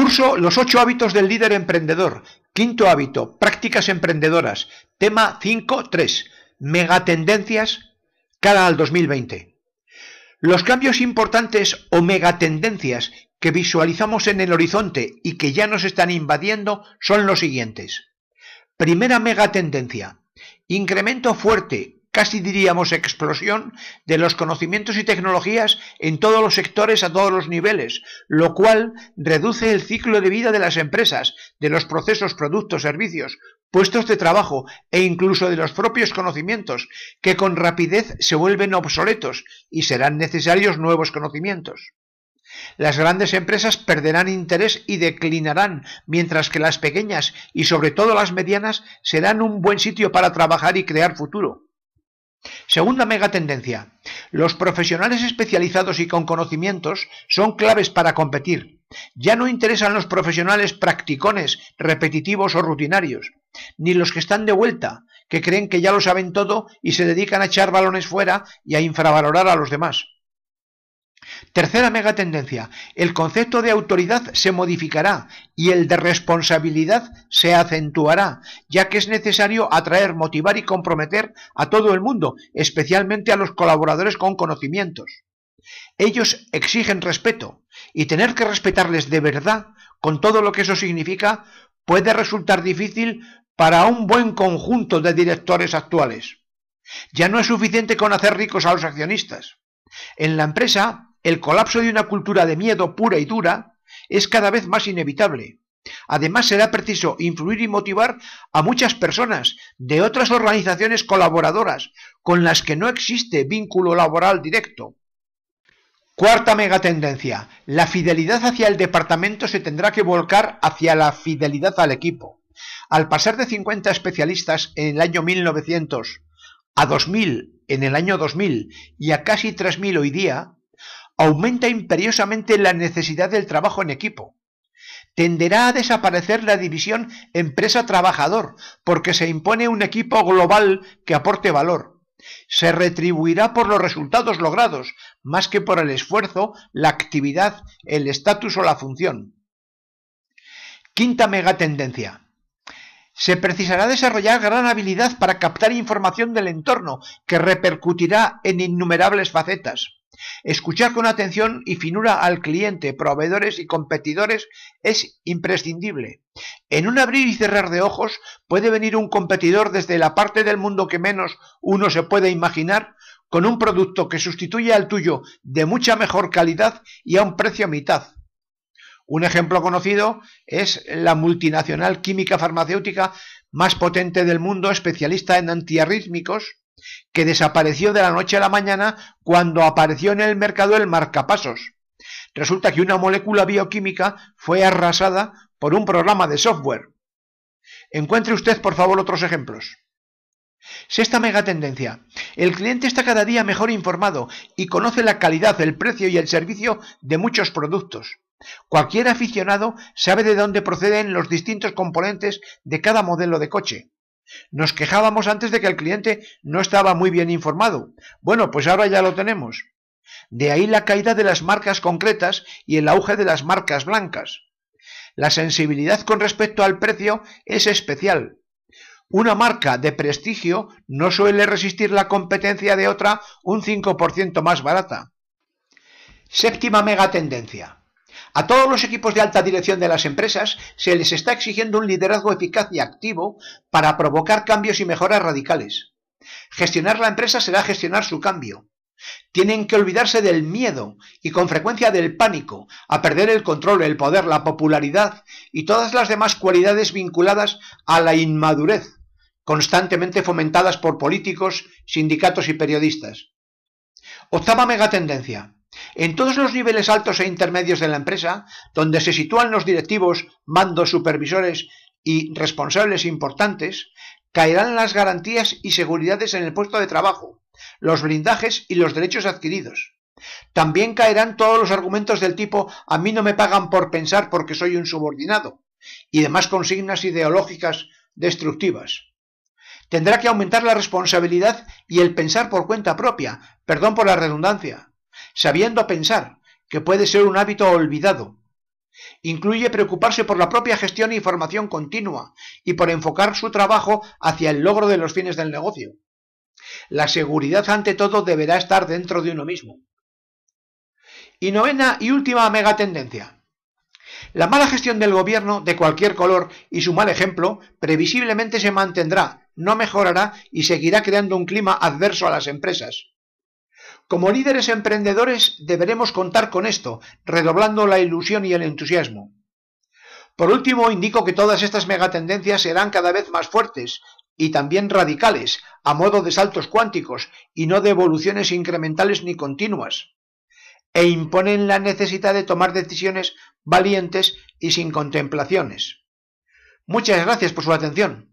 Curso Los ocho hábitos del líder emprendedor. Quinto hábito, prácticas emprendedoras. Tema 5.3. Megatendencias cara al 2020. Los cambios importantes o megatendencias que visualizamos en el horizonte y que ya nos están invadiendo son los siguientes. Primera megatendencia. Incremento fuerte, casi diríamos explosión, de los conocimientos y tecnologías en todos los sectores a todos los niveles, lo cual reduce el ciclo de vida de las empresas, de los procesos, productos, servicios, puestos de trabajo e incluso de los propios conocimientos, que con rapidez se vuelven obsoletos y serán necesarios nuevos conocimientos. Las grandes empresas perderán interés y declinarán, mientras que las pequeñas y sobre todo las medianas serán un buen sitio para trabajar y crear futuro. Segunda megatendencia. Los profesionales especializados y con conocimientos son claves para competir. Ya no interesan los profesionales practicones, repetitivos o rutinarios, ni los que están de vuelta, que creen que ya lo saben todo y se dedican a echar balones fuera y a infravalorar a los demás. Tercera megatendencia. El concepto de autoridad se modificará y el de responsabilidad se acentuará, ya que es necesario atraer, motivar y comprometer a todo el mundo, especialmente a los colaboradores con conocimientos. Ellos exigen respeto y tener que respetarles de verdad, con todo lo que eso significa, puede resultar difícil para un buen conjunto de directores actuales. Ya no es suficiente con hacer ricos a los accionistas. En la empresa el colapso de una cultura de miedo pura y dura es cada vez más inevitable. Además, será preciso influir y motivar a muchas personas de otras organizaciones colaboradoras con las que no existe vínculo laboral directo. Cuarta megatendencia. La fidelidad hacia el departamento se tendrá que volcar hacia la fidelidad al equipo. Al pasar de 50 especialistas en el año 1900 a 2000 en el año 2000 y a casi 3000 hoy día, aumenta imperiosamente la necesidad del trabajo en equipo. Tenderá a desaparecer la división empresa-trabajador, porque se impone un equipo global que aporte valor. Se retribuirá por los resultados logrados, más que por el esfuerzo, la actividad, el estatus o la función. Quinta megatendencia. Se precisará desarrollar gran habilidad para captar información del entorno, que repercutirá en innumerables facetas. Escuchar con atención y finura al cliente, proveedores y competidores es imprescindible. En un abrir y cerrar de ojos puede venir un competidor desde la parte del mundo que menos uno se puede imaginar con un producto que sustituye al tuyo de mucha mejor calidad y a un precio a mitad. Un ejemplo conocido es la multinacional química farmacéutica más potente del mundo, especialista en antiarrítmicos, que desapareció de la noche a la mañana cuando apareció en el mercado el marcapasos. Resulta que una molécula bioquímica fue arrasada por un programa de software. Encuentre usted, por favor, otros ejemplos. Sexta megatendencia. El cliente está cada día mejor informado y conoce la calidad, el precio y el servicio de muchos productos. Cualquier aficionado sabe de dónde proceden los distintos componentes de cada modelo de coche. Nos quejábamos antes de que el cliente no estaba muy bien informado. Bueno, pues ahora ya lo tenemos. De ahí la caída de las marcas concretas y el auge de las marcas blancas. La sensibilidad con respecto al precio es especial. Una marca de prestigio no suele resistir la competencia de otra un 5% más barata. Séptima megatendencia. A todos los equipos de alta dirección de las empresas se les está exigiendo un liderazgo eficaz y activo para provocar cambios y mejoras radicales. Gestionar la empresa será gestionar su cambio. Tienen que olvidarse del miedo y con frecuencia del pánico, a perder el control, el poder, la popularidad y todas las demás cualidades vinculadas a la inmadurez, constantemente fomentadas por políticos, sindicatos y periodistas. Octava megatendencia. En todos los niveles altos e intermedios de la empresa, donde se sitúan los directivos, mandos, supervisores y responsables importantes, caerán las garantías y seguridades en el puesto de trabajo, los blindajes y los derechos adquiridos. También caerán todos los argumentos del tipo a mí no me pagan por pensar porque soy un subordinado y demás consignas ideológicas destructivas. Tendrá que aumentar la responsabilidad y el pensar por cuenta propia, perdón por la redundancia, sabiendo pensar, que puede ser un hábito olvidado. Incluye preocuparse por la propia gestión y formación continua y por enfocar su trabajo hacia el logro de los fines del negocio. La seguridad ante todo deberá estar dentro de uno mismo. Y novena y última megatendencia. La mala gestión del gobierno de cualquier color y su mal ejemplo previsiblemente se mantendrá, no mejorará y seguirá creando un clima adverso a las empresas. Como líderes emprendedores deberemos contar con esto, redoblando la ilusión y el entusiasmo. Por último, indico que todas estas megatendencias serán cada vez más fuertes y también radicales, a modo de saltos cuánticos y no de evoluciones incrementales ni continuas, e imponen la necesidad de tomar decisiones valientes y sin contemplaciones. Muchas gracias por su atención.